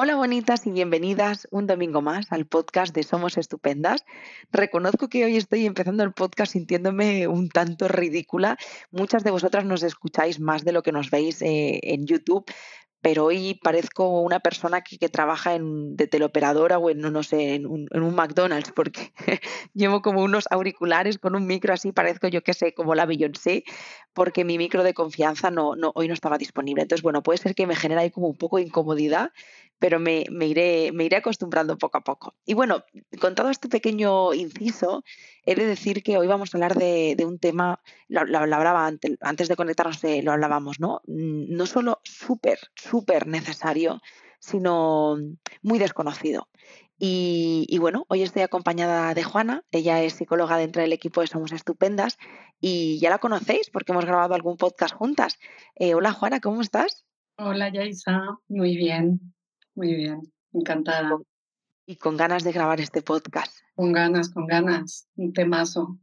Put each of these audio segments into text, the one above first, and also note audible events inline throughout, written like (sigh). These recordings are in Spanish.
Hola bonitas y bienvenidas un domingo más al podcast de Somos Estupendas. Reconozco que hoy estoy empezando el podcast sintiéndome un tanto ridícula. Muchas de vosotras nos escucháis más de lo que nos veis eh, en YouTube, pero hoy parezco una persona que, trabaja en, de teleoperadora o en, no, sé, en un, McDonald's, porque (laughs) llevo como unos auriculares con un micro así, parezco yo que sé, como la Beyoncé, porque mi micro de confianza no, hoy no estaba disponible. Entonces, bueno, puede ser que me genere ahí como un poco de incomodidad, pero me, iré, me iré acostumbrando poco a poco. Y bueno, con todo este pequeño inciso, he de decir que hoy vamos a hablar de, un tema, lo, hablaba antes, antes de conectarnos, eh, lo hablábamos, ¿no? Mm, no solo súper, súper necesario, sino muy desconocido. Y, bueno, hoy estoy acompañada de Juana, ella es psicóloga dentro del equipo de Somos Estupendas y ya la conocéis porque hemos grabado algún podcast juntas. Eh, hola Juana, ¿cómo estás? Hola Yaisa, muy bien. Muy bien, encantada. Y con ganas de grabar este podcast. Con ganas, con ganas, un temazo.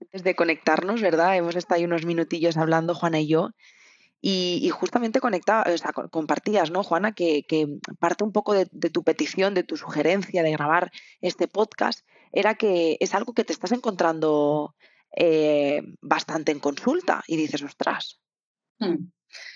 Antes de conectarnos, ¿verdad? Hemos estado ahí unos minutillos hablando, Juana y yo, y, justamente conectaba, o sea, compartías, ¿no, Juana? Que, parte un poco de, tu petición, de tu sugerencia de grabar este podcast, era que es algo que te estás encontrando eh, bastante en consulta y dices, ostras. Hmm.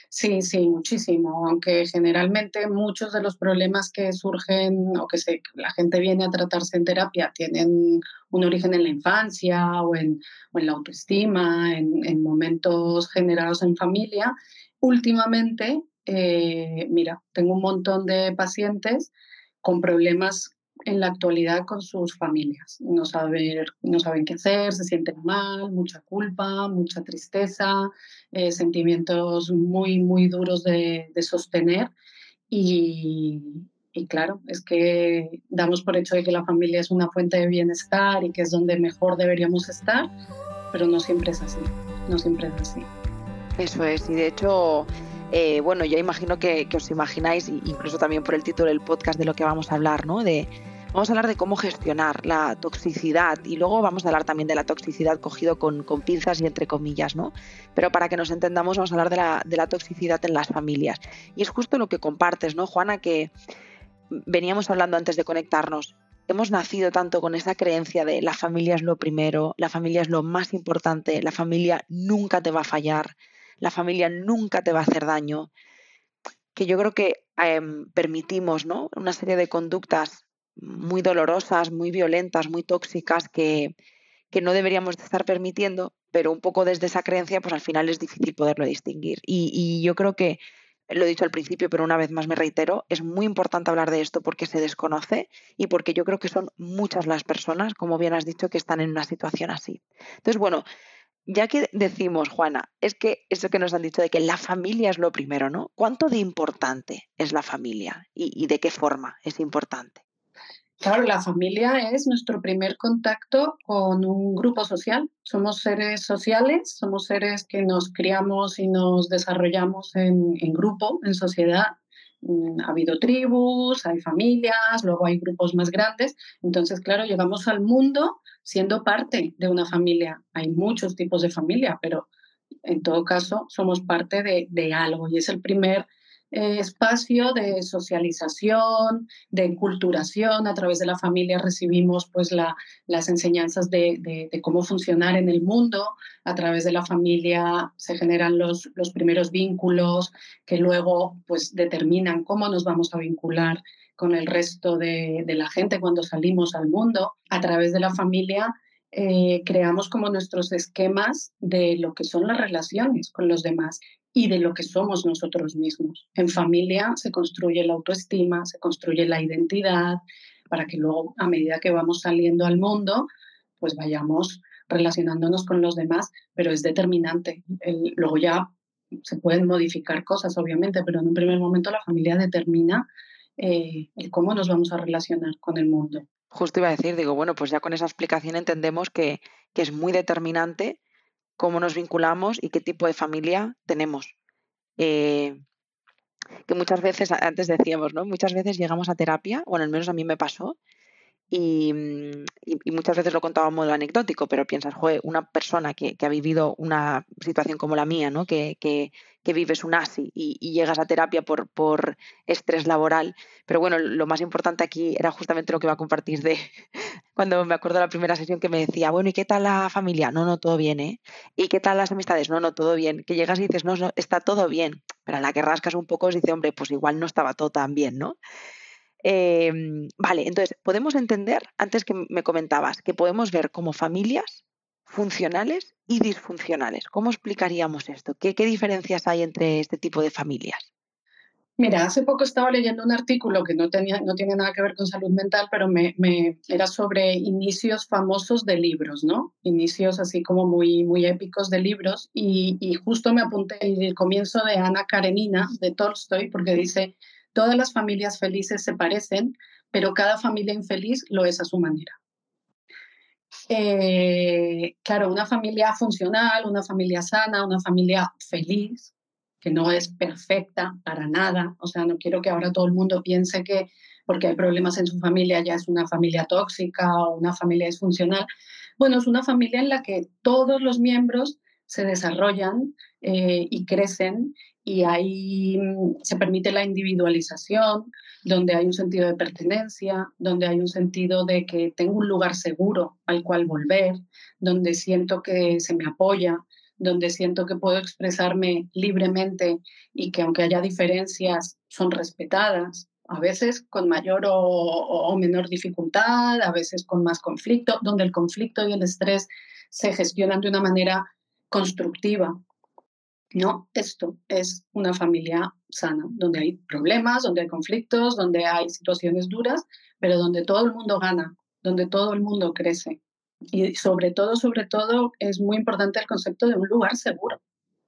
Sí, sí, muchísimo, aunque generalmente muchos de los problemas que surgen o que la gente viene a tratarse en terapia tienen un origen en la infancia o en, la autoestima, en, momentos generados en familia. Últimamente, eh, mira, tengo un montón de pacientes con problemas en la actualidad con sus familias. No, saber, no saben qué hacer, se sienten mal, mucha culpa, mucha tristeza, eh, sentimientos muy, muy duros de, sostener. Y, y, claro, es que damos por hecho de que la familia es una fuente de bienestar y que es donde mejor deberíamos estar, pero no siempre es así, no siempre es así. Eso es, y de hecho... Eh, bueno, yo imagino que, os imagináis, incluso también por el título del podcast de lo que vamos a hablar, ¿no? De, Vamos a hablar de cómo gestionar la toxicidad y luego vamos a hablar también de la toxicidad cogido con, pinzas y entre comillas, ¿no? Pero para que nos entendamos vamos a hablar de la, de la toxicidad en las familias. Y es justo lo que compartes, ¿no, Juana? Que veníamos hablando antes de conectarnos. Hemos nacido tanto con esa creencia de la familia es lo primero, la familia es lo más importante, la familia nunca te va a fallar, la familia nunca te va a hacer daño, que yo creo que em, permitimos ¿no? una serie de conductas muy dolorosas, muy violentas, muy tóxicas que, no deberíamos estar permitiendo, pero un poco desde esa creencia, pues al final es difícil poderlo distinguir. Y, yo creo que, lo he dicho al principio, pero una vez más me reitero, es muy importante hablar de esto porque se desconoce y porque yo creo que son muchas las personas, como bien has dicho, que están en una situación así. Entonces, bueno, ya que decimos, Juana, es que eso que nos han dicho de que la familia es lo primero, ¿no? ¿Cuánto de importante es la familia y de qué forma es importante? Claro, la familia es nuestro primer contacto con un grupo social. Somos seres sociales, somos seres que nos criamos y nos desarrollamos en, grupo, en sociedad. Mm, ha habido tribus, hay familias, luego hay grupos más grandes. Entonces, claro, llegamos al mundo siendo parte de una familia. Hay muchos tipos de familia, pero en todo caso somos parte de, de algo y es el primer eh, espacio de socialización, de enculturación. A través de la familia recibimos pues, la, las enseñanzas de, cómo funcionar en el mundo. A través de la familia se generan los, primeros vínculos que luego pues, determinan cómo nos vamos a vincular con el resto de, de la gente cuando salimos al mundo. A través de la familia eh, creamos como nuestros esquemas de lo que son las relaciones con los demás y de lo que somos nosotros mismos. En familia se construye la autoestima, se construye la identidad, para que luego, a medida que vamos saliendo al mundo, pues vayamos relacionándonos con los demás, pero es determinante. luego ya se pueden modificar cosas, obviamente, pero en un primer momento la familia determina eh, cómo nos vamos a relacionar con el mundo. Justo iba a decir, digo, bueno, pues ya con esa explicación entendemos que, que es muy determinante cómo nos vinculamos y qué tipo de familia tenemos. Eh, que muchas veces, antes decíamos, ¿no? Muchas veces llegamos a terapia, bueno, al menos a mí me pasó, Mm, y, muchas veces lo contaba a modo anecdótico, pero piensas, joder, una persona que, ha vivido una situación como la mía, ¿no? que, que, que vives un ASI y, llegas a terapia por, por estrés laboral. Pero bueno, lo más importante aquí era justamente lo que iba a compartir de (laughs) cuando me acuerdo de la primera sesión que me decía, bueno, ¿y qué tal la familia? No, no, todo bien, ¿eh? ¿Y qué tal las amistades? No, no, todo bien. Que llegas y dices, no, no está todo bien. Pero a la que rascas un poco, dice, hombre, pues igual no estaba todo tan bien, ¿no? Em, vale, entonces, podemos entender, antes que me comentabas, que podemos ver como familias funcionales y disfuncionales. ¿Cómo explicaríamos esto? ¿Qué, diferencias hay entre este tipo de familias? Mira, hace poco estaba leyendo un artículo que no, tenía, no tiene nada que ver con salud mental, pero me, era sobre inicios famosos de libros, ¿no? Inicios así como muy, muy épicos de libros. Y, y justo me apunté el comienzo de Ana Karenina, de Tolstoy, porque dice, Todas las familias felices se parecen, pero cada familia infeliz lo es a su manera. Eh, claro, una familia funcional, una familia sana, una familia feliz, que no es perfecta para nada. O sea, no quiero que ahora todo el mundo piense que porque hay problemas en su familia ya es una familia tóxica o una familia disfuncional. Bueno, es una familia en la que todos los miembros se desarrollan eh, y crecen y ahí mm, se permite la individualización, donde hay un sentido de pertenencia, donde hay un sentido de que tengo un lugar seguro al cual volver, donde siento que se me apoya, donde siento que puedo expresarme libremente y que aunque haya diferencias son respetadas, a veces con mayor o, o menor dificultad, a veces con más conflicto, donde el conflicto y el estrés se gestionan de una manera constructiva. No, esto es una familia sana, donde hay problemas, donde hay conflictos, donde hay situaciones duras, pero donde todo el mundo gana, donde todo el mundo crece. Y sobre todo, sobre todo, es muy importante el concepto de un lugar seguro.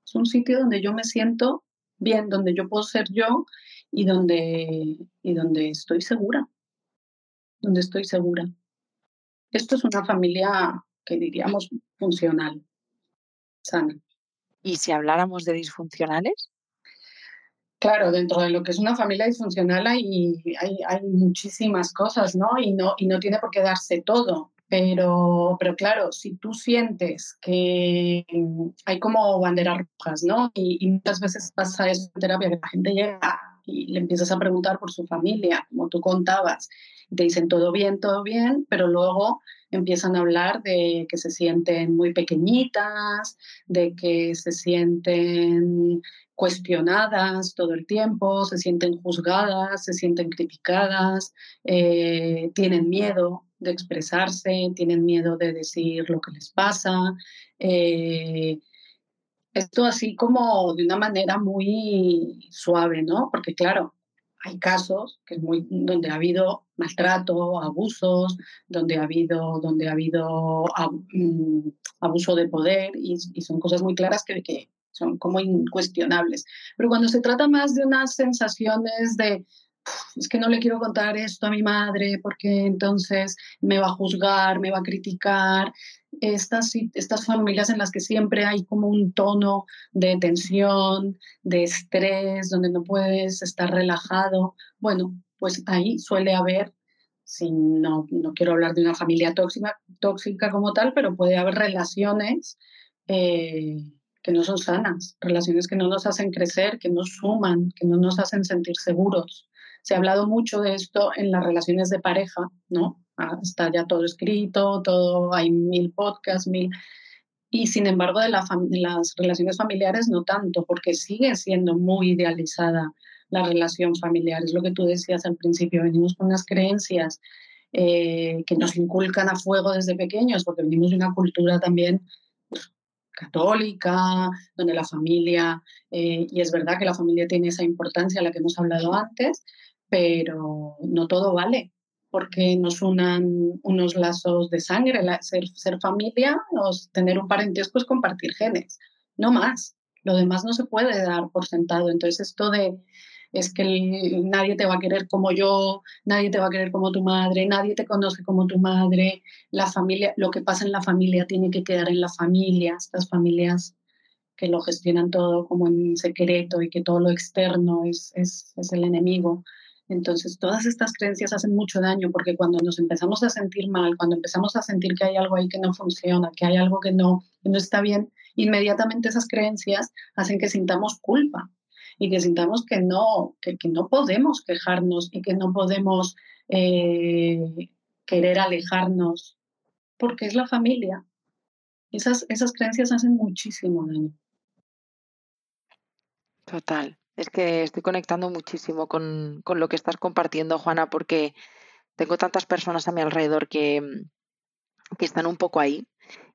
Es un sitio donde yo me siento bien, donde yo puedo ser yo y donde, y donde estoy segura, donde estoy segura. Esto es una familia que diríamos funcional sana. ¿Y si habláramos de disfuncionales? Claro, dentro de lo que es una familia disfuncional hay, hay, muchísimas cosas, ¿no? Y, ¿no? y no tiene por qué darse todo. Pero, pero claro, si tú sientes que hay como banderas rojas, ¿no? Y, y muchas veces pasa eso en terapia, que la gente llega y le empiezas a preguntar por su familia, como tú contabas, y te dicen todo bien, todo bien, pero luego empiezan a hablar de que se sienten muy pequeñitas, de que se sienten cuestionadas todo el tiempo, se sienten juzgadas, se sienten criticadas, eh, tienen miedo de expresarse, tienen miedo de decir lo que les pasa. Eh, esto así como de una manera muy suave, ¿no? Porque claro, hay casos que es muy, donde ha habido maltrato, abusos, donde ha habido, donde ha habido mm, abuso de poder y, son cosas muy claras que, que son como incuestionables. Pero cuando se trata más de unas sensaciones de es que no le quiero contar esto a mi madre porque entonces me va a juzgar, me va a criticar. Estas, estas familias en las que siempre hay como un tono de tensión, de estrés, donde no puedes estar relajado, bueno, pues ahí suele haber, si no, no quiero hablar de una familia tóxica, tóxica como tal, pero puede haber relaciones eh, que no son sanas, relaciones que no nos hacen crecer, que nos suman, que no nos hacen sentir seguros. Se ha hablado mucho de esto en las relaciones de pareja, ¿no? Ah, está ya todo escrito, todo, hay mil podcasts, mil... Y sin embargo, de, las relaciones familiares no tanto, porque sigue siendo muy idealizada la relación familiar. Es lo que tú decías al principio, venimos con unas creencias eh, que nos inculcan a fuego desde pequeños, porque venimos de una cultura también pues, católica, donde la familia, eh, y es verdad que la familia tiene esa importancia a la que hemos hablado antes, pero no todo vale porque nos unan unos lazos de sangre, ser, ser familia o tener un parentesco es compartir genes, no más. Lo demás no se puede dar por sentado. Entonces esto de es que nadie te va a querer como yo, nadie te va a querer como tu madre, nadie te conoce como tu madre, la familia, lo que pasa en la familia tiene que quedar en la familia, estas familias que lo gestionan todo como en secreto y que todo lo externo es, es, es el enemigo. Entonces, todas estas creencias hacen mucho daño porque cuando nos empezamos a sentir mal, cuando empezamos a sentir que hay algo ahí que no funciona, que hay algo que no, no está bien, inmediatamente esas creencias hacen que sintamos culpa y que sintamos que no, que, no podemos quejarnos y que no podemos eh, querer alejarnos porque es la familia. Esas, esas creencias hacen muchísimo daño. Total. Es que estoy conectando muchísimo con, lo que estás compartiendo, Juana, porque tengo tantas personas a mi alrededor que, que están un poco ahí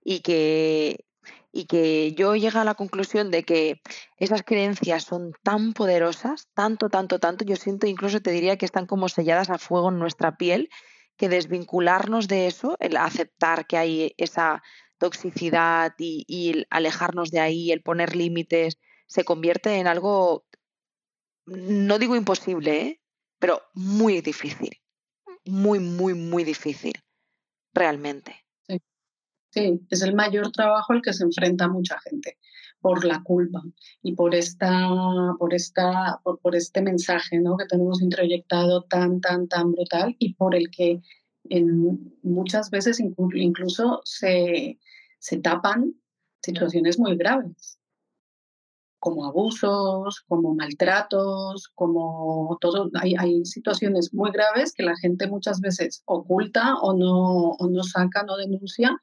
y que, y que yo llego a la conclusión de que esas creencias son tan poderosas, tanto, tanto, tanto, yo siento incluso te diría que están como selladas a fuego en nuestra piel, que desvincularnos de eso, el aceptar que hay esa toxicidad y, y el alejarnos de ahí, el poner límites, se convierte en algo no digo imposible, ¿eh? pero muy difícil. Muy, muy, muy difícil. Realmente. Sí. es el mayor trabajo al que se enfrenta mucha gente por la culpa y por esta, por esta, por, este mensaje ¿no? que tenemos introyectado tan, tan, tan brutal y por el que en, muchas veces incluso se, se tapan situaciones muy graves como abusos, como maltratos, como todo. Hay, hay, situaciones muy graves que la gente muchas veces oculta o no, o no saca, no denuncia,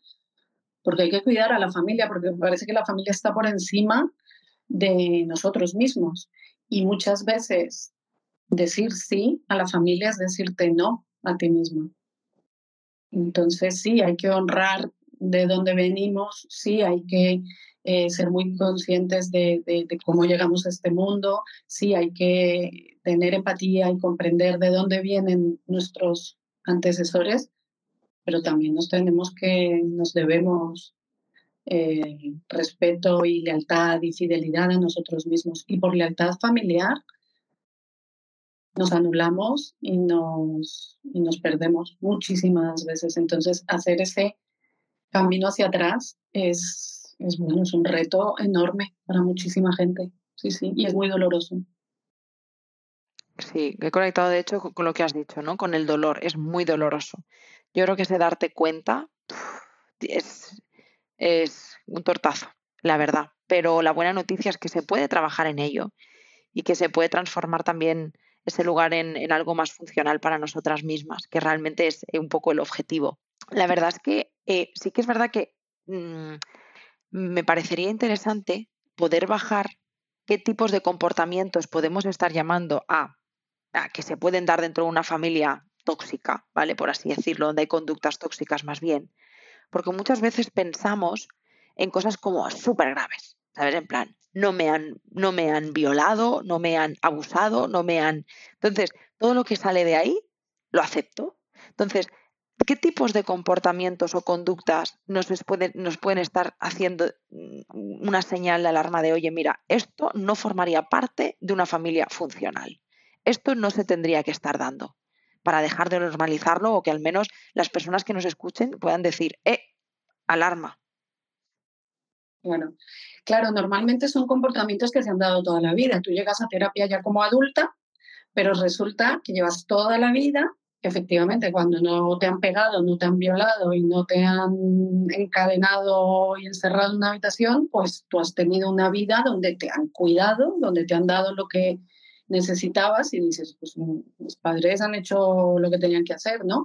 porque hay que cuidar a la familia, porque parece que la familia está por encima de nosotros mismos. Y muchas veces decir sí a la familia es decirte no a ti mismo. Entonces sí, hay que honrar de dónde venimos, sí, hay que eh, ser muy conscientes de, cómo llegamos a este mundo, sí hay que tener empatía y comprender de dónde vienen nuestros antecesores, pero también nos tenemos que, nos debemos eh, respeto y lealtad y fidelidad a nosotros mismos. Y por lealtad familiar nos anulamos y nos, y nos perdemos muchísimas veces. Entonces, hacer ese camino hacia atrás es es, bueno, es un reto enorme para muchísima gente. Sí, sí, y es muy doloroso. Sí, he conectado de hecho con lo que has dicho, ¿no? Con el dolor, es muy doloroso. Yo creo que ese darte cuenta es, es un tortazo, la verdad. Pero la buena noticia es que se puede trabajar en ello y que se puede transformar también ese lugar en, en algo más funcional para nosotras mismas, que realmente es un poco el objetivo. La verdad es que eh, sí que es verdad que mm, me parecería interesante poder bajar qué tipos de comportamientos podemos estar llamando a, que se pueden dar dentro de una familia tóxica, ¿vale? Por así decirlo, donde hay conductas tóxicas más bien. Porque muchas veces pensamos en cosas como súper graves, ¿sabes? En plan, no me, han, no me han violado, no me han abusado, no me han... Entonces, todo lo que sale de ahí, lo acepto. Entonces, ¿Qué tipos de comportamientos o conductas nos pueden, estar haciendo mm, una señal de alarma de, oye, mira, esto no formaría parte de una familia funcional? Esto no se tendría que estar dando para dejar de normalizarlo o que al menos las personas que nos escuchen puedan decir, eh, alarma. Bueno, claro, normalmente son comportamientos que se han dado toda la vida. Tú llegas a terapia ya como adulta, pero resulta que llevas toda la vida efectivamente, cuando no te han pegado, no te han violado y no te han encadenado y encerrado en una habitación, pues tú has tenido una vida donde te han cuidado, donde te han dado lo que necesitabas y dices, pues mis padres han hecho lo que tenían que hacer, ¿no?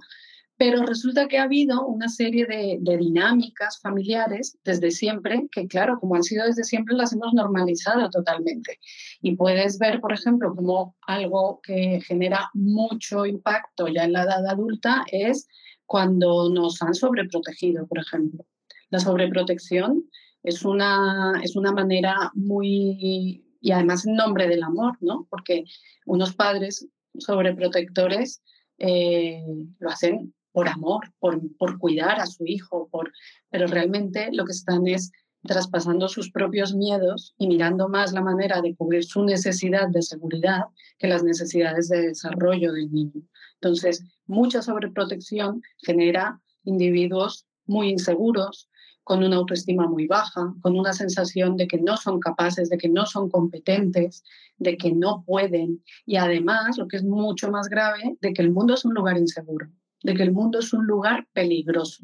Pero resulta que ha habido una serie de, dinámicas familiares desde siempre, que claro, como han sido desde siempre, las hemos normalizado totalmente. Y puedes ver, por ejemplo, como algo que genera mucho impacto ya en la edad adulta es cuando nos han sobreprotegido, por ejemplo. La sobreprotección es una, es una manera muy, y además en nombre del amor, ¿no? Porque unos padres sobreprotectores eh, lo hacen por amor, por, por cuidar a su hijo, por, pero realmente lo que están es traspasando sus propios miedos y mirando más la manera de cubrir su necesidad de seguridad que las necesidades de desarrollo del niño. Entonces, mucha sobreprotección genera individuos muy inseguros, con una autoestima muy baja, con una sensación de que no son capaces, de que no son competentes, de que no pueden y además, lo que es mucho más grave, de que el mundo es un lugar inseguro, de que el mundo es un lugar peligroso.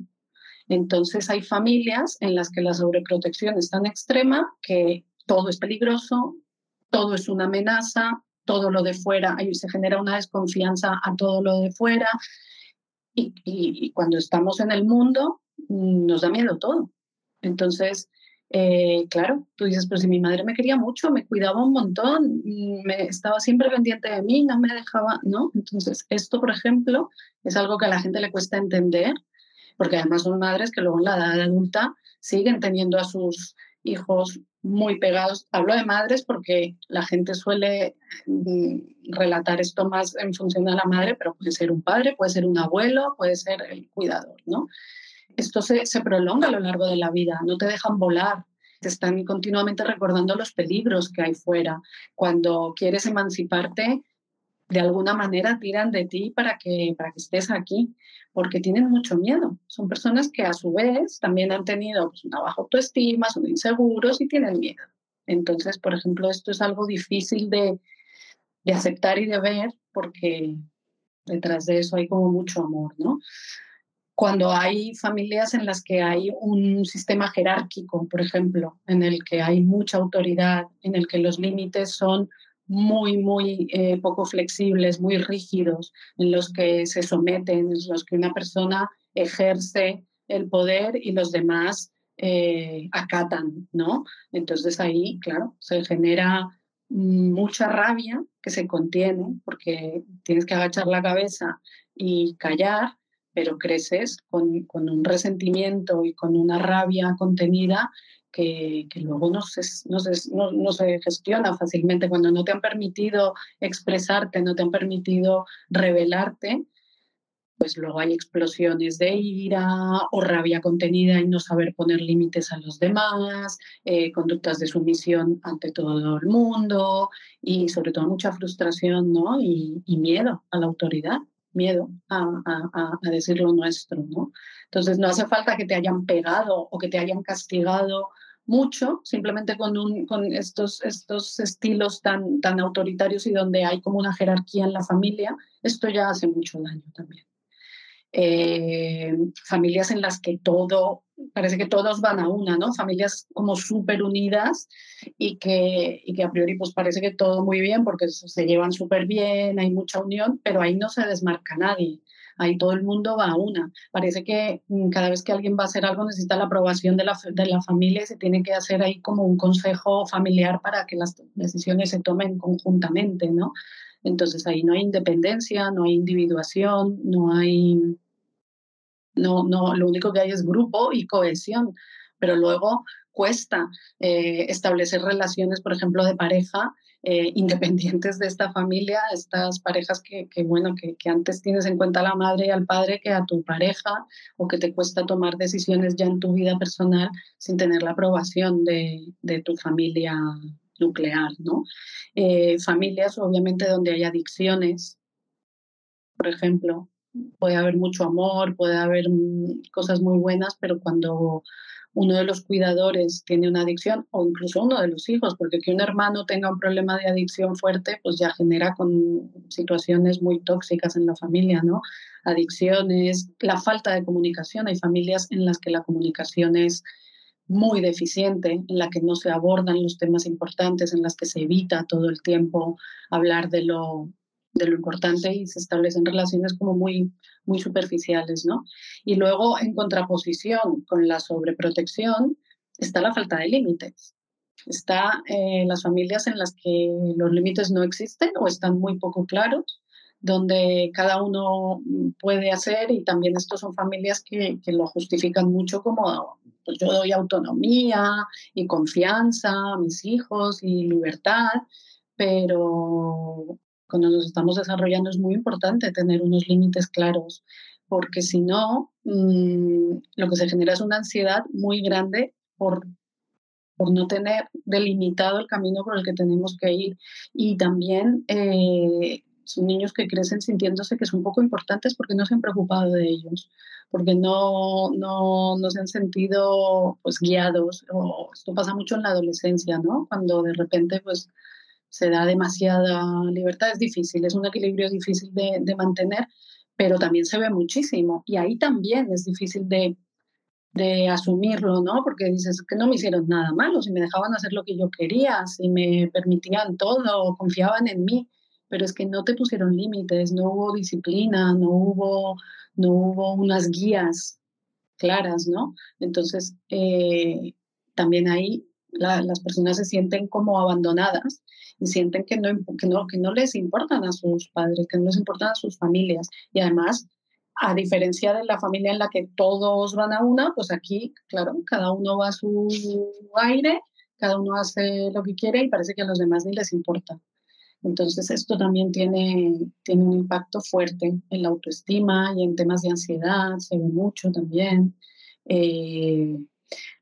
Entonces hay familias en las que la sobreprotección es tan extrema que todo es peligroso, todo es una amenaza, todo lo de fuera, ahí se genera una desconfianza a todo lo de fuera. Y, cuando estamos en el mundo, nos da miedo todo. Entonces, eh, claro, tú dices, pero si mi madre me quería mucho, me cuidaba un montón, mm, me estaba siempre pendiente de mí, no me dejaba, ¿no? Entonces, esto, por ejemplo, es algo que a la gente le cuesta entender, porque además son madres que luego en la edad adulta siguen teniendo a sus hijos muy pegados. Hablo de madres porque la gente suele mm, relatar esto más en función de la madre, pero puede ser un padre, puede ser un abuelo, puede ser el cuidador, ¿no? Esto se, se prolonga a lo largo de la vida, no te dejan volar, te están continuamente recordando los peligros que hay fuera. Cuando quieres emanciparte, de alguna manera tiran de ti para que, para que estés aquí, porque tienen mucho miedo. Son personas que a su vez también han tenido pues, una baja autoestima, son inseguros y tienen miedo. Entonces, por ejemplo, esto es algo difícil de, de aceptar y de ver porque detrás de eso hay como mucho amor, ¿no? Cuando hay familias en las que hay un sistema jerárquico, por ejemplo, en el que hay mucha autoridad, en el que los límites son muy, muy eh, poco flexibles, muy rígidos, en los que se someten, en los que una persona ejerce el poder y los demás eh, acatan, ¿no? Entonces ahí, claro, se genera mucha rabia que se contiene porque tienes que agachar la cabeza y callar, pero creces con, con un resentimiento y con una rabia contenida que, luego no se, no, no, se, gestiona fácilmente. Cuando no te han permitido expresarte, no te han permitido revelarte, pues luego hay explosiones de ira o rabia contenida y no saber poner límites a los demás, eh, conductas de sumisión ante todo el mundo y sobre todo mucha frustración ¿no? y, miedo a la autoridad, miedo a, a, a, decir lo nuestro. ¿no? Entonces no hace falta que te hayan pegado o que te hayan castigado mucho, simplemente con, un, con estos, estos estilos tan, tan autoritarios y donde hay como una jerarquía en la familia, esto ya hace mucho daño también. Eh, familias en las que todo, parece que todos van a una, ¿no? Familias como súper unidas y que, y que a priori pues parece que todo muy bien porque se llevan súper bien, hay mucha unión, pero ahí no se desmarca nadie ahí todo el mundo va a una. Parece que mm, cada vez que alguien va a hacer algo necesita la aprobación de la, de la familia y se tiene que hacer ahí como un consejo familiar para que las decisiones se tomen conjuntamente, ¿no? Entonces ahí no hay independencia, no hay individuación, no hay... No, no, lo único que hay es grupo y cohesión, pero luego cuesta eh, establecer relaciones, por ejemplo, de pareja eh, (laughs) independientes de esta familia, estas parejas que, bueno, que, antes tienes en cuenta a la madre y al padre que a tu pareja o que te cuesta tomar decisiones ya en tu vida personal sin tener la aprobación de, tu familia nuclear, ¿no? Eh, familias, obviamente, donde hay adicciones, por ejemplo, puede haber mucho amor, puede haber mm, cosas muy buenas, pero cuando uno de los cuidadores tiene una adicción o incluso uno de los hijos, porque que un hermano tenga un problema de adicción fuerte, pues ya genera con situaciones muy tóxicas en la familia, ¿no? Adicciones, la falta de comunicación. Hay familias en las que la comunicación es muy deficiente, en la que no se abordan los temas importantes, en las que se evita todo el tiempo hablar de lo, de lo importante y se establecen relaciones como muy, muy superficiales, ¿no? Y luego, en contraposición con la sobreprotección, está la falta de límites. Está eh, las familias en las que los límites no existen o están muy poco claros, donde cada uno puede hacer y también estos son familias que, que lo justifican mucho como pues yo doy autonomía y confianza a mis hijos y libertad, pero cuando nos estamos desarrollando es muy importante tener unos límites claros, porque si no, mm, lo que se genera es una ansiedad muy grande por, por no tener delimitado el camino por el que tenemos que ir. Y también eh, son niños que crecen sintiéndose que son poco importantes porque no se han preocupado de ellos, porque no, no, no se han sentido pues, guiados. O, esto pasa mucho en la adolescencia, ¿no? Cuando de repente pues, se da demasiada libertad. Es difícil, es un equilibrio difícil de, mantener, pero también se ve muchísimo. Y ahí también es difícil de, de asumirlo, ¿no? Porque dices que no me hicieron nada malo, si me dejaban hacer lo que yo quería, si me permitían todo, confiaban en mí, pero es que no te pusieron límites, no hubo disciplina, no hubo, no hubo unas guías claras, ¿no? Entonces, eh, también ahí las personas se sienten como abandonadas y sienten que no, que, no, que no les importan a sus padres, que no les importan a sus familias. Y además a diferencia de la familia en la que todos van a una, pues aquí, claro, cada uno va a su aire, cada uno hace lo que quiere y parece que a los demás ni les importa. Entonces esto también tiene, tiene un impacto fuerte en la autoestima y en temas de ansiedad, se ve mucho también. Eh,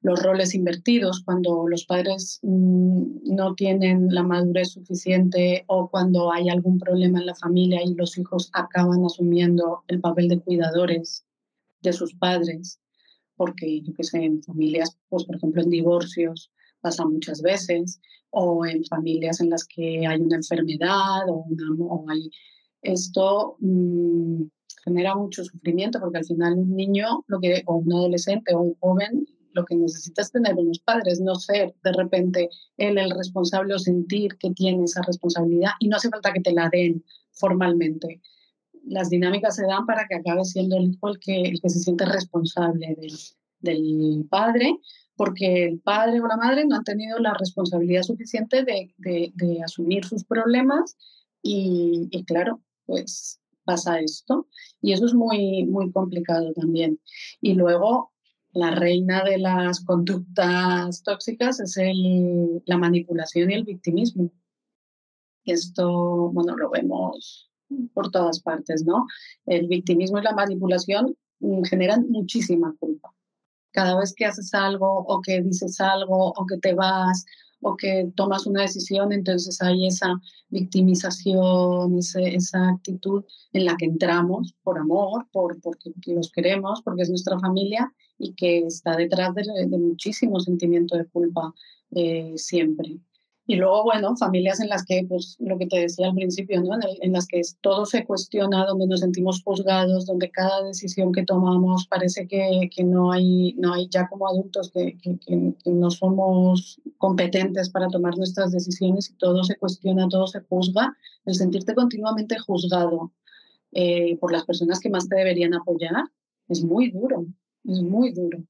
los roles invertidos, cuando los padres mm, no tienen la madurez suficiente o cuando hay algún problema en la familia y los hijos acaban asumiendo el papel de cuidadores de sus padres, porque yo que sé, en familias, pues por ejemplo en divorcios pasa muchas veces, o en familias en las que hay una enfermedad o, una, hay esto mm, genera mucho sufrimiento porque al final un niño lo que, o un adolescente o un joven lo que necesitas tener unos padres, no ser de repente él el responsable o sentir que tiene esa responsabilidad y no hace falta que te la den formalmente. Las dinámicas se dan para que acabe siendo el hijo el que, el que se siente responsable del, del padre, porque el padre o la madre no han tenido la responsabilidad suficiente de, de, asumir sus problemas y, y, claro, pues pasa esto y eso es muy, muy complicado también. Y luego la reina de las conductas tóxicas es el, la manipulación y el victimismo. Esto, bueno, lo vemos por todas partes, ¿no? El victimismo y la manipulación mm, generan muchísima culpa. Cada vez que haces algo o que dices algo o que te vas o que tomas una decisión, entonces hay esa victimización, esa actitud en la que entramos por amor, por, porque los queremos, porque es nuestra familia y que está detrás de, muchísimo sentimiento de culpa eh, siempre. Y luego, bueno, familias en las que, pues lo que te decía al principio, ¿no? en, las que todo se cuestiona, donde nos sentimos juzgados, donde cada decisión que tomamos parece que, que no, hay, no hay ya como adultos que, que, que, no somos competentes para tomar nuestras decisiones y todo se cuestiona, todo se juzga, el sentirte continuamente juzgado eh, por las personas que más te deberían apoyar es muy duro, es muy duro.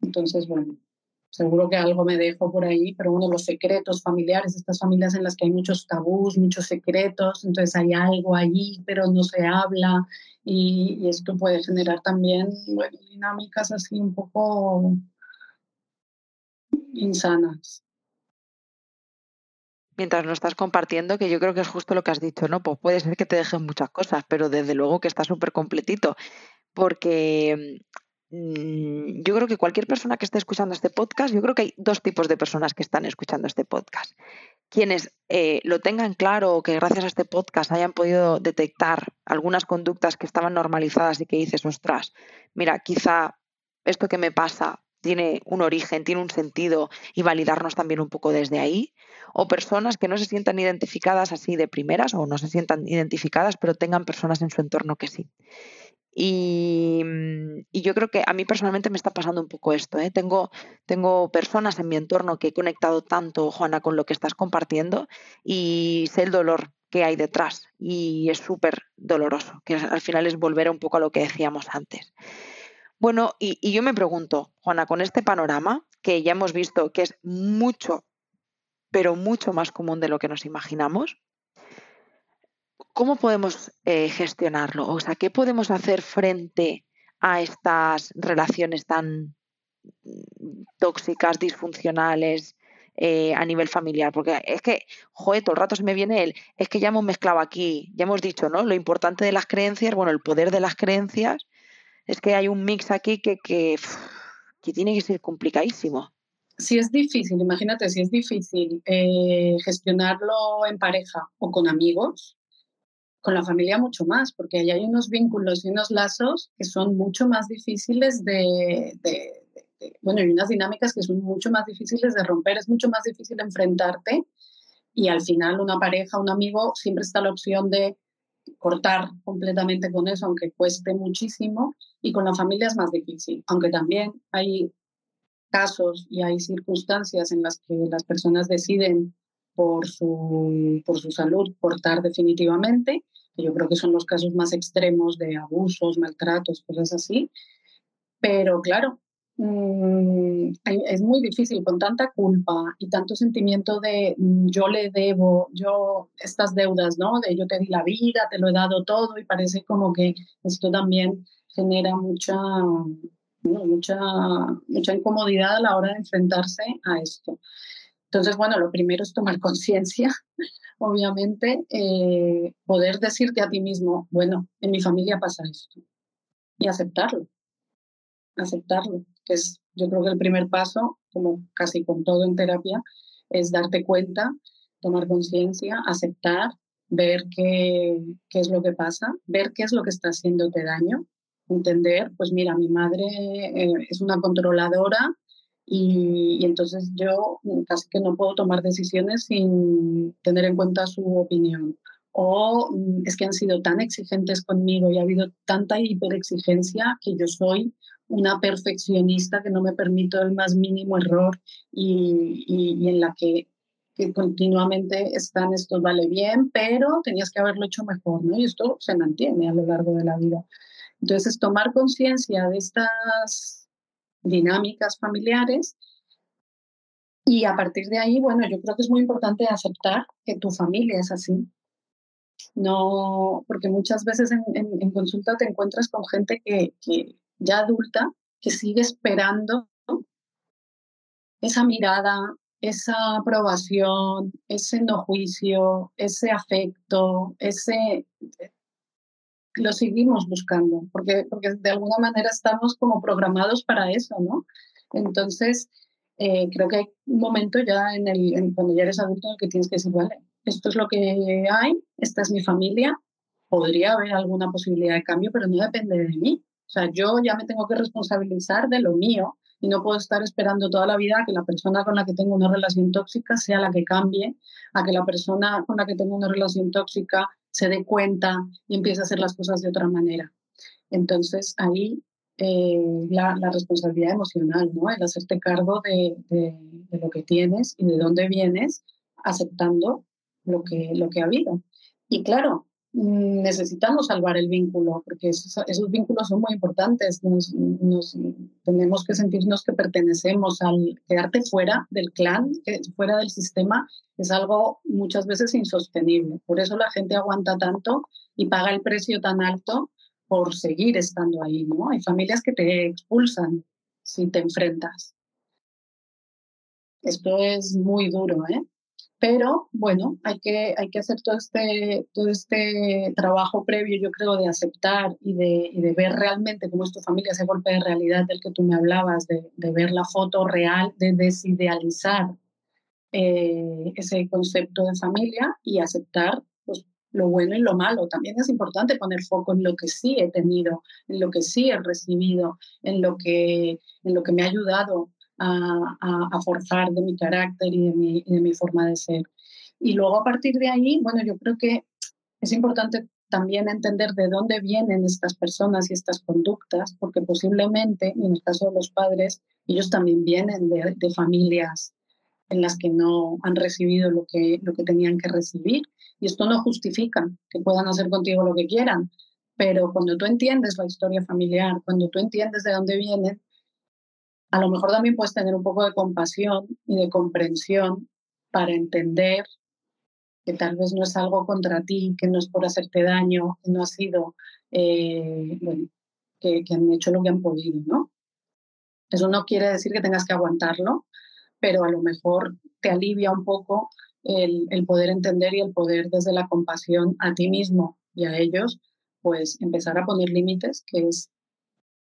Entonces, bueno, seguro que algo me dejo por ahí, pero bueno, los secretos familiares, estas familias en las que hay muchos tabús, muchos secretos, entonces hay algo allí, pero no se habla y, esto puede generar también dinámicas así un poco insanas. Mientras lo estás compartiendo, que yo creo que es justo lo que has dicho, ¿no? Pues puede ser que te dejen muchas cosas, pero desde luego que está súper completito, porque yo creo que cualquier persona que esté escuchando este podcast, yo creo que hay dos tipos de personas que están escuchando este podcast. Quienes eh, lo tengan claro o que gracias a este podcast hayan podido detectar algunas conductas que estaban normalizadas y que dices, ostras, mira, quizá esto que me pasa tiene un origen, tiene un sentido y validarnos también un poco desde ahí. O personas que no se sientan identificadas así de primeras o no se sientan identificadas, pero tengan personas en su entorno que sí. Mm, y, yo creo que a mí personalmente me está pasando un poco esto. ¿eh? Tengo, personas en mi entorno que he conectado tanto, Juana, con lo que estás compartiendo y sé el dolor que hay detrás y es súper doloroso, que al final es volver un poco a lo que decíamos antes. Bueno, y, y yo me pregunto, Juana, con este panorama que ya hemos visto que es mucho, pero mucho más común de lo que nos imaginamos, ¿cómo podemos eh, gestionarlo? O sea, ¿qué podemos hacer frente a estas relaciones tan mm, tóxicas, disfuncionales eh, a nivel familiar? Porque es que, joder, todo el rato se me viene el, es que ya hemos mezclado aquí, ya hemos dicho, ¿no? Lo importante de las creencias, bueno, el poder de las creencias, es que hay un mix aquí que, que, que tiene que ser complicadísimo. si es difícil, imagínate, si es difícil eh, gestionarlo en pareja o con amigos, con la familia mucho más, porque ahí hay unos vínculos y unos lazos que son mucho más difíciles de, bueno, y unas dinámicas que son mucho más difíciles de romper, es mucho más difícil enfrentarte y al final una pareja, un amigo, siempre está la opción de cortar completamente con eso, aunque cueste muchísimo, y con la familia es más difícil, aunque también hay casos y hay circunstancias en las que las personas deciden por su, por su salud cortar definitivamente, que yo creo que son los casos más extremos de abusos, maltratos, cosas así. Pero claro, mm, es muy difícil con tanta culpa y tanto sentimiento de mm, yo le debo, yo estas deudas, ¿no? De yo te di la vida, te lo he dado todo y parece como que esto también genera mucha mucha, mucha incomodidad a la hora de enfrentarse a esto. Entonces, bueno, lo primero es tomar conciencia, (laughs) obviamente, eh, poder decirte a ti mismo, bueno, en mi familia pasa esto, y aceptarlo, aceptarlo, que es yo creo que el primer paso, como casi con todo en terapia, es darte cuenta, tomar conciencia, aceptar, ver qué, qué es lo que pasa, ver qué es lo que está haciéndote daño entender, pues mira, mi madre eh, es una controladora y, entonces yo casi que no puedo tomar decisiones sin tener en cuenta su opinión. O mm, es que han sido tan exigentes conmigo y ha habido tanta hiperexigencia que yo soy una perfeccionista que no me permito el más mínimo error y, y, en la que, que, continuamente están estos vale bien, pero tenías que haberlo hecho mejor, ¿no? Y esto se mantiene a lo largo de la vida. Entonces, tomar conciencia de estas dinámicas familiares y a partir de ahí, bueno, yo creo que es muy importante aceptar que tu familia es así. No, porque muchas veces en, consulta te encuentras con gente que, que ya adulta, que sigue esperando esa mirada, esa aprobación, ese no juicio, ese afecto, ese lo seguimos buscando, porque, porque de alguna manera estamos como programados para eso, ¿no? Entonces, eh, creo que hay un momento ya en el, cuando ya eres adulto en el que tienes que decir, vale, esto es lo que hay, esta es mi familia, podría haber alguna posibilidad de cambio, pero no depende de mí. O sea, yo ya me tengo que responsabilizar de lo mío y no puedo estar esperando toda la vida a que la persona con la que tengo una relación tóxica sea la que cambie, a que la persona con la que tengo una relación tóxica se dé cuenta y empiece a hacer las cosas de otra manera. Entonces ahí eh, la, responsabilidad emocional, ¿no? el hacerte cargo de, lo que tienes y de dónde vienes, aceptando lo que, lo que ha habido. Y claro, necesitamos salvar el vínculo, porque esos, vínculos son muy importantes. Nos, tenemos que sentirnos que pertenecemos al quedarte fuera del clan, fuera del sistema, es algo muchas veces insostenible. Por eso la gente aguanta tanto y paga el precio tan alto por seguir estando ahí. ¿no? Hay familias que te expulsan si te enfrentas. Esto es muy duro, ¿eh? Pero bueno, hay que, hay que hacer todo este, todo este trabajo previo, yo creo, de aceptar y de, de ver realmente cómo es tu familia, ese golpe de realidad del que tú me hablabas, de, de ver la foto real, de desidealizar eh, ese concepto de familia y aceptar pues, lo bueno y lo malo. También es importante poner foco en lo que sí he tenido, en lo que sí he recibido, en lo que, en lo que me ha ayudado a, forzar de mi carácter y de mi, de mi forma de ser. Y luego a partir de ahí, bueno, yo creo que es importante también entender de dónde vienen estas personas y estas conductas, porque posiblemente, en el caso de los padres, ellos también vienen de, de, familias en las que no han recibido lo que, lo que tenían que recibir. Y esto no justifica que puedan hacer contigo lo que quieran, pero cuando tú entiendes la historia familiar, cuando tú entiendes de dónde vienen, a lo mejor también puedes tener un poco de compasión y de comprensión para entender que tal vez no es algo contra ti, que no es por hacerte daño, que no ha sido, eh, bueno, que, han hecho lo que han podido, ¿no? Eso no quiere decir que tengas que aguantarlo, pero a lo mejor te alivia un poco el, el, poder entender y el poder desde la compasión a ti mismo y a ellos, pues empezar a poner límites, que es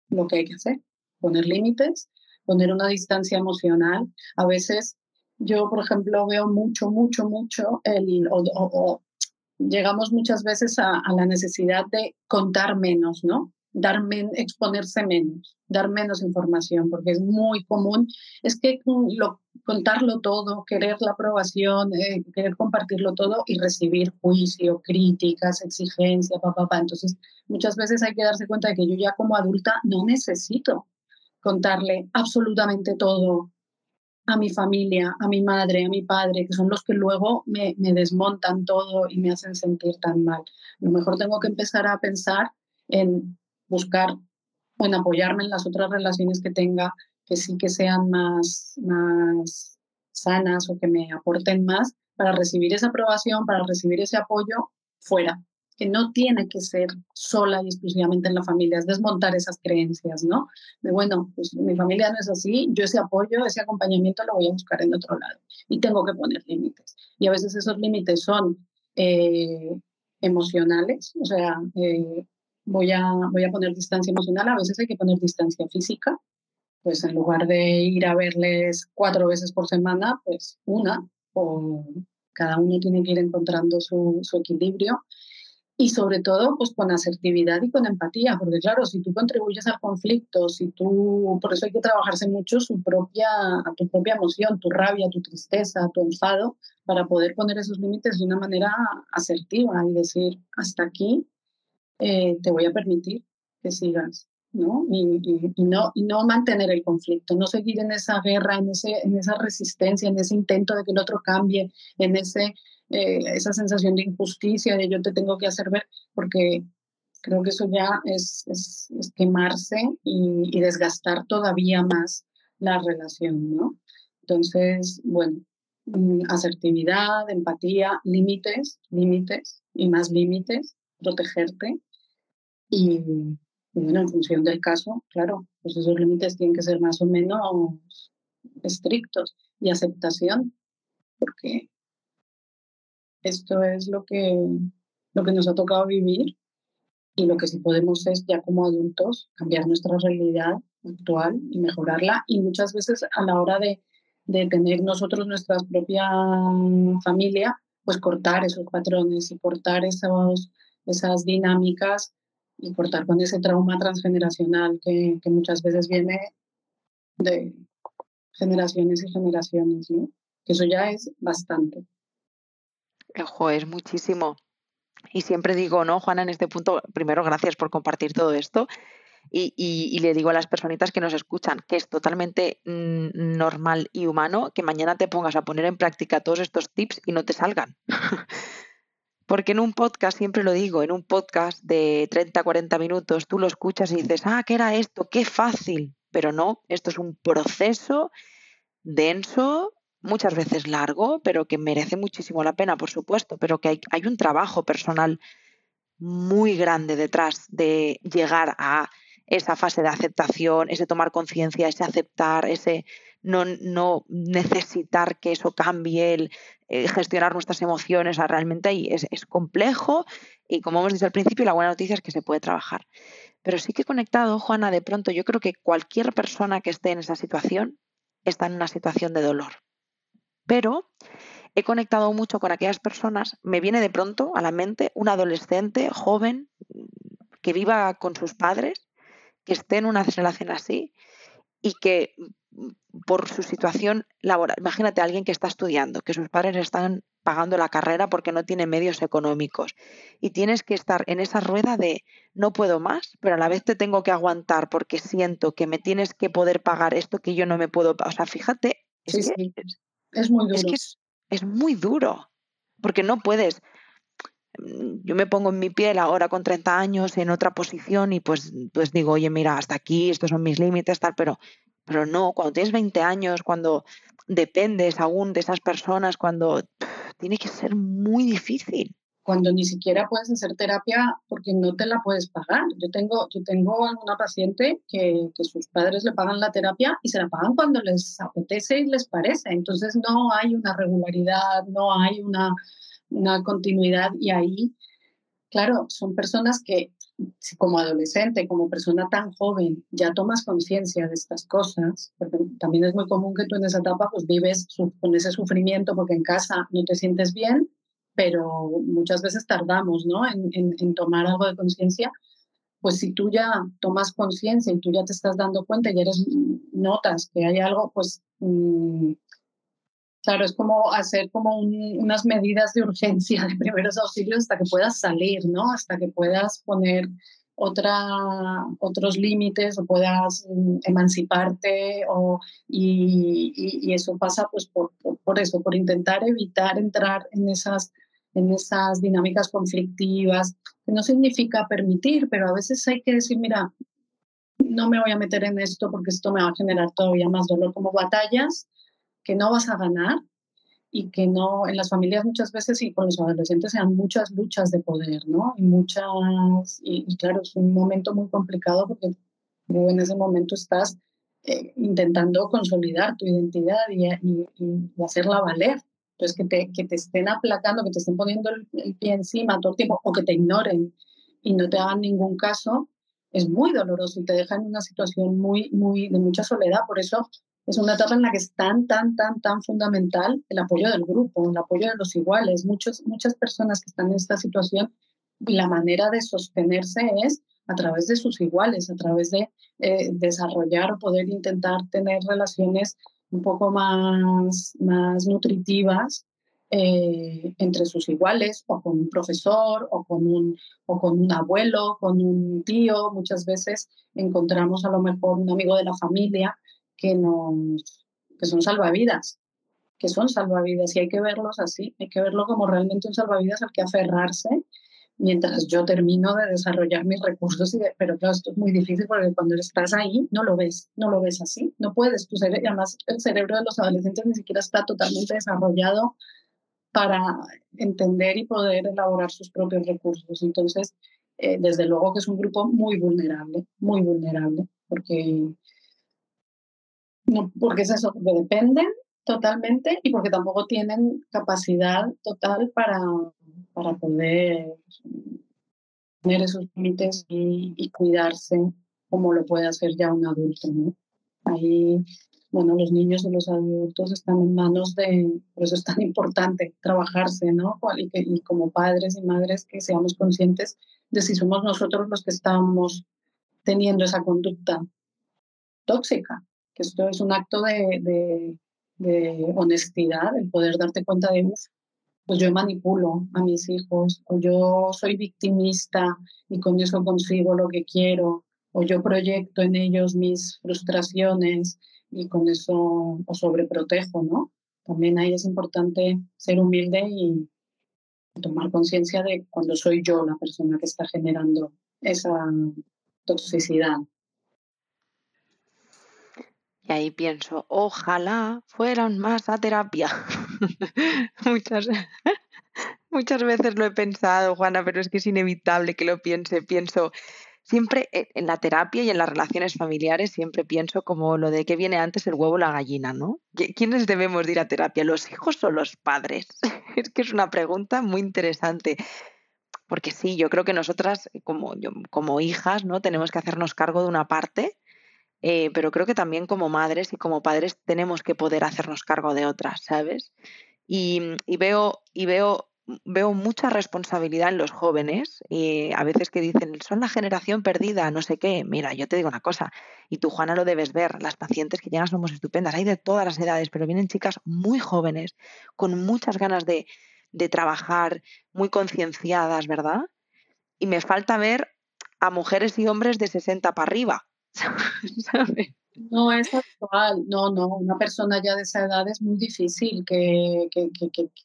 lo que hay que hacer, poner límites poner una distancia emocional. A veces yo, por ejemplo, veo mucho, mucho, mucho el, o, llegamos muchas veces a, la necesidad de contar menos, ¿no? Dar exponerse menos, dar menos información, porque es muy común, es que lo, contarlo todo, querer la aprobación, eh, querer compartirlo todo y recibir juicio, críticas, exigencia, papá, papá. Entonces, muchas veces hay que darse cuenta de que yo ya como adulta no necesito contarle absolutamente todo a mi familia, a mi madre, a mi padre, que son los que luego me, desmontan todo y me hacen sentir tan mal. A lo mejor tengo que empezar a pensar en buscar o en apoyarme en las otras relaciones que tenga que sí que sean más, más sanas o que me aporten más para recibir esa aprobación, para recibir ese apoyo fuera, que no tiene que ser sola y exclusivamente en la familia, es desmontar esas creencias, ¿no? De bueno, pues mi familia no es así, yo ese apoyo, ese acompañamiento lo voy a buscar en otro lado y tengo que poner límites. Y a veces esos límites son eh, emocionales, o sea, eh, voy, a, voy a poner distancia emocional, a veces hay que poner distancia física, pues en lugar de ir a verles cuatro veces por semana, pues una, o cada uno tiene que ir encontrando su, su equilibrio y sobre todo pues con asertividad y con empatía, porque claro, si tú contribuyes al conflicto, si tú, por eso hay que trabajarse mucho su propia, tu propia emoción, tu rabia, tu tristeza, tu enfado, para poder poner esos límites de una manera asertiva y decir, hasta aquí eh, te voy a permitir que sigas. ¿No? Y, y, no, y mantener el conflicto, no seguir en esa guerra, en, ese, esa resistencia, en ese intento de que el otro cambie, en ese eh, esa sensación de injusticia, de yo te tengo que hacer ver, porque creo que eso ya es, quemarse y, desgastar todavía más la relación, ¿no? Entonces, bueno, mm, asertividad, empatía, límites, límites y más límites, protegerte y, bueno, en función del caso, claro, pues esos límites tienen que ser más o menos estrictos y aceptación, porque esto es lo que, lo que nos ha tocado vivir y lo que sí podemos es ya como adultos cambiar nuestra realidad actual y mejorarla. Y muchas veces a la hora de, de tener nosotros nuestra propia familia, pues cortar esos patrones y cortar esos, esas dinámicas y cortar con ese trauma transgeneracional que, que muchas veces viene de generaciones y generaciones, ¿no? que eso ya es bastante. Ojo, es muchísimo. Y siempre digo, ¿no, Juana, en este punto, primero, gracias por compartir todo esto. Y, le digo a las personitas que nos escuchan que es totalmente mm, normal y humano que mañana te pongas a poner en práctica todos estos tips y no te salgan. (laughs) Porque en un podcast, siempre lo digo, en un podcast de 30, 40 minutos, tú lo escuchas y dices, ah, ¿qué era esto? Qué fácil. Pero no, esto es un proceso denso, muchas veces largo, pero que merece muchísimo la pena, por supuesto, pero que hay, un trabajo personal muy grande detrás de llegar a esa fase de aceptación, ese tomar conciencia, ese aceptar, ese no, necesitar que eso cambie, el eh, gestionar nuestras emociones, realmente ahí es, es, complejo y como hemos dicho al principio, la buena noticia es que se puede trabajar. Pero sí que conectado, Juana, de pronto yo creo que cualquier persona que esté en esa situación está en una situación de dolor pero he conectado mucho con aquellas personas, me viene de pronto a la mente un adolescente joven que viva con sus padres, que esté en una relación así y que por su situación laboral, imagínate a alguien que está estudiando, que sus padres están pagando la carrera porque no tiene medios económicos y tienes que estar en esa rueda de no puedo más, pero a la vez te tengo que aguantar porque siento que me tienes que poder pagar esto que yo no me puedo, o sea, fíjate, es, es muy duro. Es que es, muy duro, porque no puedes. Mm, yo me pongo en mi piel ahora con 30 años en otra posición y pues, pues digo, oye, mira, hasta aquí, estos son mis límites, tal, pero, pero no, cuando tienes 20 años, cuando dependes aún de esas personas, cuando tiene que ser muy difícil cuando ni siquiera puedes hacer terapia porque no te la puedes pagar. Yo tengo, yo tengo una paciente que, que, sus padres le pagan la terapia y se la pagan cuando les apetece y les parece. Entonces no hay una regularidad, no hay una, una continuidad y ahí claro, son personas que como adolescente, como persona tan joven, ya tomas conciencia de estas cosas, porque también es muy común que tú en esa etapa pues vives con ese sufrimiento porque en casa no te sientes bien, pero muchas veces tardamos ¿no? en, tomar algo de conciencia. Pues si tú ya tomas conciencia y tú ya te estás dando cuenta y eres, notas que hay algo, pues mm, Claro, es como hacer como unas medidas de urgencia de primeros auxilios hasta que puedas salir, ¿no? Hasta que puedas poner otra, otros límites o puedas mm, emanciparte o, y, eso pasa pues por, por, eso, por intentar evitar entrar en esas, en esas dinámicas conflictivas, no significa permitir, pero a veces hay que decir, mira, no me voy a meter en esto porque esto me va a generar todavía más dolor, como batallas que no vas a ganar y que no, en las familias muchas veces y con los adolescentes sean muchas luchas de poder, ¿no? Y muchas, y, claro, es un momento muy complicado porque en ese momento estás eh, intentando consolidar tu identidad y, y, hacerla valer. Entonces, que te, que te estén aplacando, que te estén poniendo el, el, pie encima todo el tiempo o que te ignoren y no te hagan ningún caso, es muy doloroso y te deja en una situación muy, muy, de mucha soledad. Por eso es una etapa en la que es tan, tan, tan, tan fundamental el apoyo del grupo, el apoyo de los iguales. Muchos, muchas personas que están en esta situación, la manera de sostenerse es a través de sus iguales, a través de eh, desarrollar o poder intentar tener relaciones un poco más, más nutritivas eh, entre sus iguales o con un profesor o con un, o con un abuelo, con un tío. Muchas veces encontramos a lo mejor un amigo de la familia que, nos, que son salvavidas, que son salvavidas y hay que verlos así, hay que verlo como realmente un salvavidas al que aferrarse mientras yo termino de desarrollar mis recursos. Y pero claro, esto es muy difícil porque cuando estás ahí no lo ves, no lo ves así, no puedes. Tu cerebro, además, el cerebro de los adolescentes ni siquiera está totalmente desarrollado para entender y poder elaborar sus propios recursos. Entonces, eh, desde luego que es un grupo muy vulnerable, muy vulnerable, porque porque es eso, porque dependen totalmente y porque tampoco tienen capacidad total para, para poder tener esos límites y, cuidarse como lo puede hacer ya un adulto. ¿no? Ahí, bueno, los niños y los adultos están en manos de, por eso es tan importante trabajarse, ¿no? Y, que, y como padres y madres que seamos conscientes de si somos nosotros los que estamos teniendo esa conducta tóxica que esto es un acto de, honestidad, el poder darte cuenta de, pues yo manipulo a mis hijos, o yo soy victimista y con eso consigo lo que quiero, o yo proyecto en ellos mis frustraciones y con eso o sobreprotejo, ¿no? También ahí es importante ser humilde y tomar conciencia de cuando soy yo la persona que está generando esa toxicidad. Y ahí pienso, ojalá fueran más a terapia. (laughs) muchas, muchas veces lo he pensado, Juana, pero es que es inevitable que lo piense. Pienso, siempre en la terapia y en las relaciones familiares, siempre pienso como lo de que viene antes el huevo o la gallina, ¿no? ¿Quiénes debemos ir a terapia, los hijos o los padres? (laughs) es que es una pregunta muy interesante. Porque sí, yo creo que nosotras como, como hijas, ¿no? Tenemos que hacernos cargo de una parte eh, pero creo que también como madres y como padres tenemos que poder hacernos cargo de otras, ¿sabes? Y, veo, y veo, veo mucha responsabilidad en los jóvenes, y a veces que dicen, son la generación perdida, no sé qué. Mira, yo te digo una cosa, y tú, Juana, lo debes ver, las pacientes que llegan somos estupendas, hay de todas las edades, pero vienen chicas muy jóvenes, con muchas ganas de, de trabajar, muy concienciadas, ¿verdad? Y me falta ver a mujeres y hombres de 60 para arriba, (laughs) No es actual, no, no, una persona ya de esa edad es muy difícil que, que,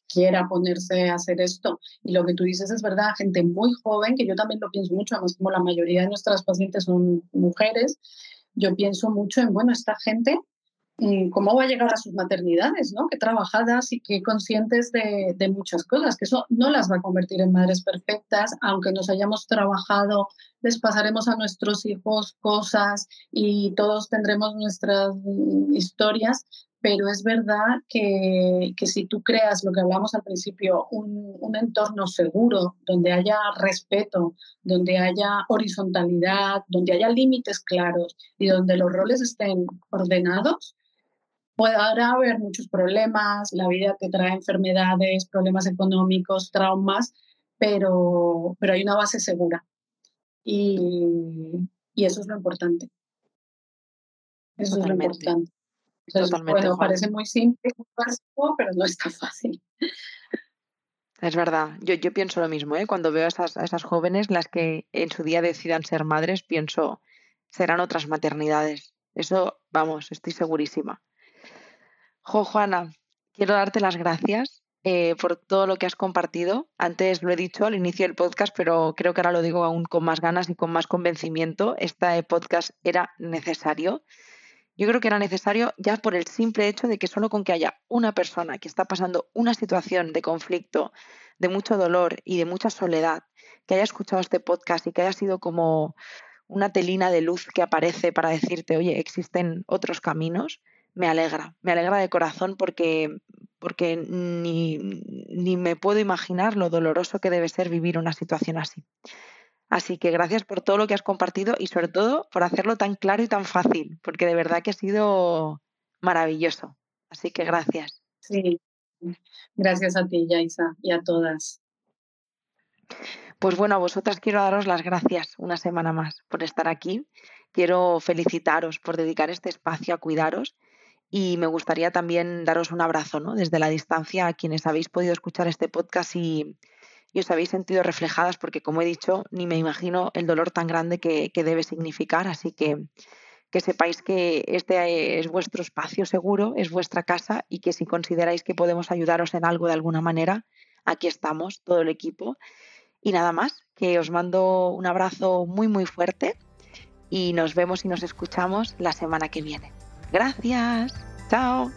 quiera ponerse a hacer esto. Y lo que tú dices es verdad, gente muy joven, que yo también lo pienso mucho, además como la mayoría de nuestras pacientes son mujeres, yo pienso mucho en, bueno, esta gente cómo va a llegar a sus maternidades, ¿no? Qué trabajadas y qué conscientes de, de, muchas cosas, que eso no las va a convertir en madres perfectas, aunque nos hayamos trabajado, les pasaremos a nuestros hijos cosas y todos tendremos nuestras historias, pero es verdad que, si tú creas lo que hablamos al principio, un, un, entorno seguro, donde haya respeto, donde haya horizontalidad, donde haya límites claros y donde los roles estén ordenados, podrá haber muchos problemas, la vida te trae enfermedades, problemas económicos, traumas, pero, pero hay una base segura. Y, y eso es lo importante. Eso es lo importante. bueno, parece muy simple, pero no es tan fácil. Es verdad, yo, yo pienso lo mismo, ¿eh? cuando veo a esas, a esas jóvenes, las que en su día decidan ser madres, pienso, serán otras maternidades. Eso, vamos, estoy segurísima. Jo, Juana, quiero darte las gracias eh, por todo lo que has compartido. Antes lo he dicho al inicio del podcast, pero creo que ahora lo digo aún con más ganas y con más convencimiento. Este podcast era necesario. Yo creo que era necesario ya por el simple hecho de que solo con que haya una persona que está pasando una situación de conflicto, de mucho dolor y de mucha soledad, que haya escuchado este podcast y que haya sido como una telina de luz que aparece para decirte, oye, existen otros caminos, me alegra, me alegra de corazón porque, porque ni, ni me puedo imaginar lo doloroso que debe ser vivir una situación así. Así que gracias por todo lo que has compartido y sobre todo por hacerlo tan claro y tan fácil, porque de verdad que ha sido maravilloso. Así que gracias. Sí, gracias a ti, Yaisa, y a todas. Pues bueno, a vosotras quiero daros las gracias una semana más por estar aquí. Quiero felicitaros por dedicar este espacio a cuidaros y me gustaría también daros un abrazo ¿no? desde la distancia a quienes habéis podido escuchar este podcast y, os habéis sentido reflejadas porque, como he dicho, ni me imagino el dolor tan grande que, debe significar. Así que que sepáis que este es vuestro espacio seguro, es vuestra casa y que si consideráis que podemos ayudaros en algo de alguna manera, aquí estamos, todo el equipo. Y nada más, que os mando un abrazo muy, muy fuerte y nos vemos y nos escuchamos la semana que viene. Gracias. Chao.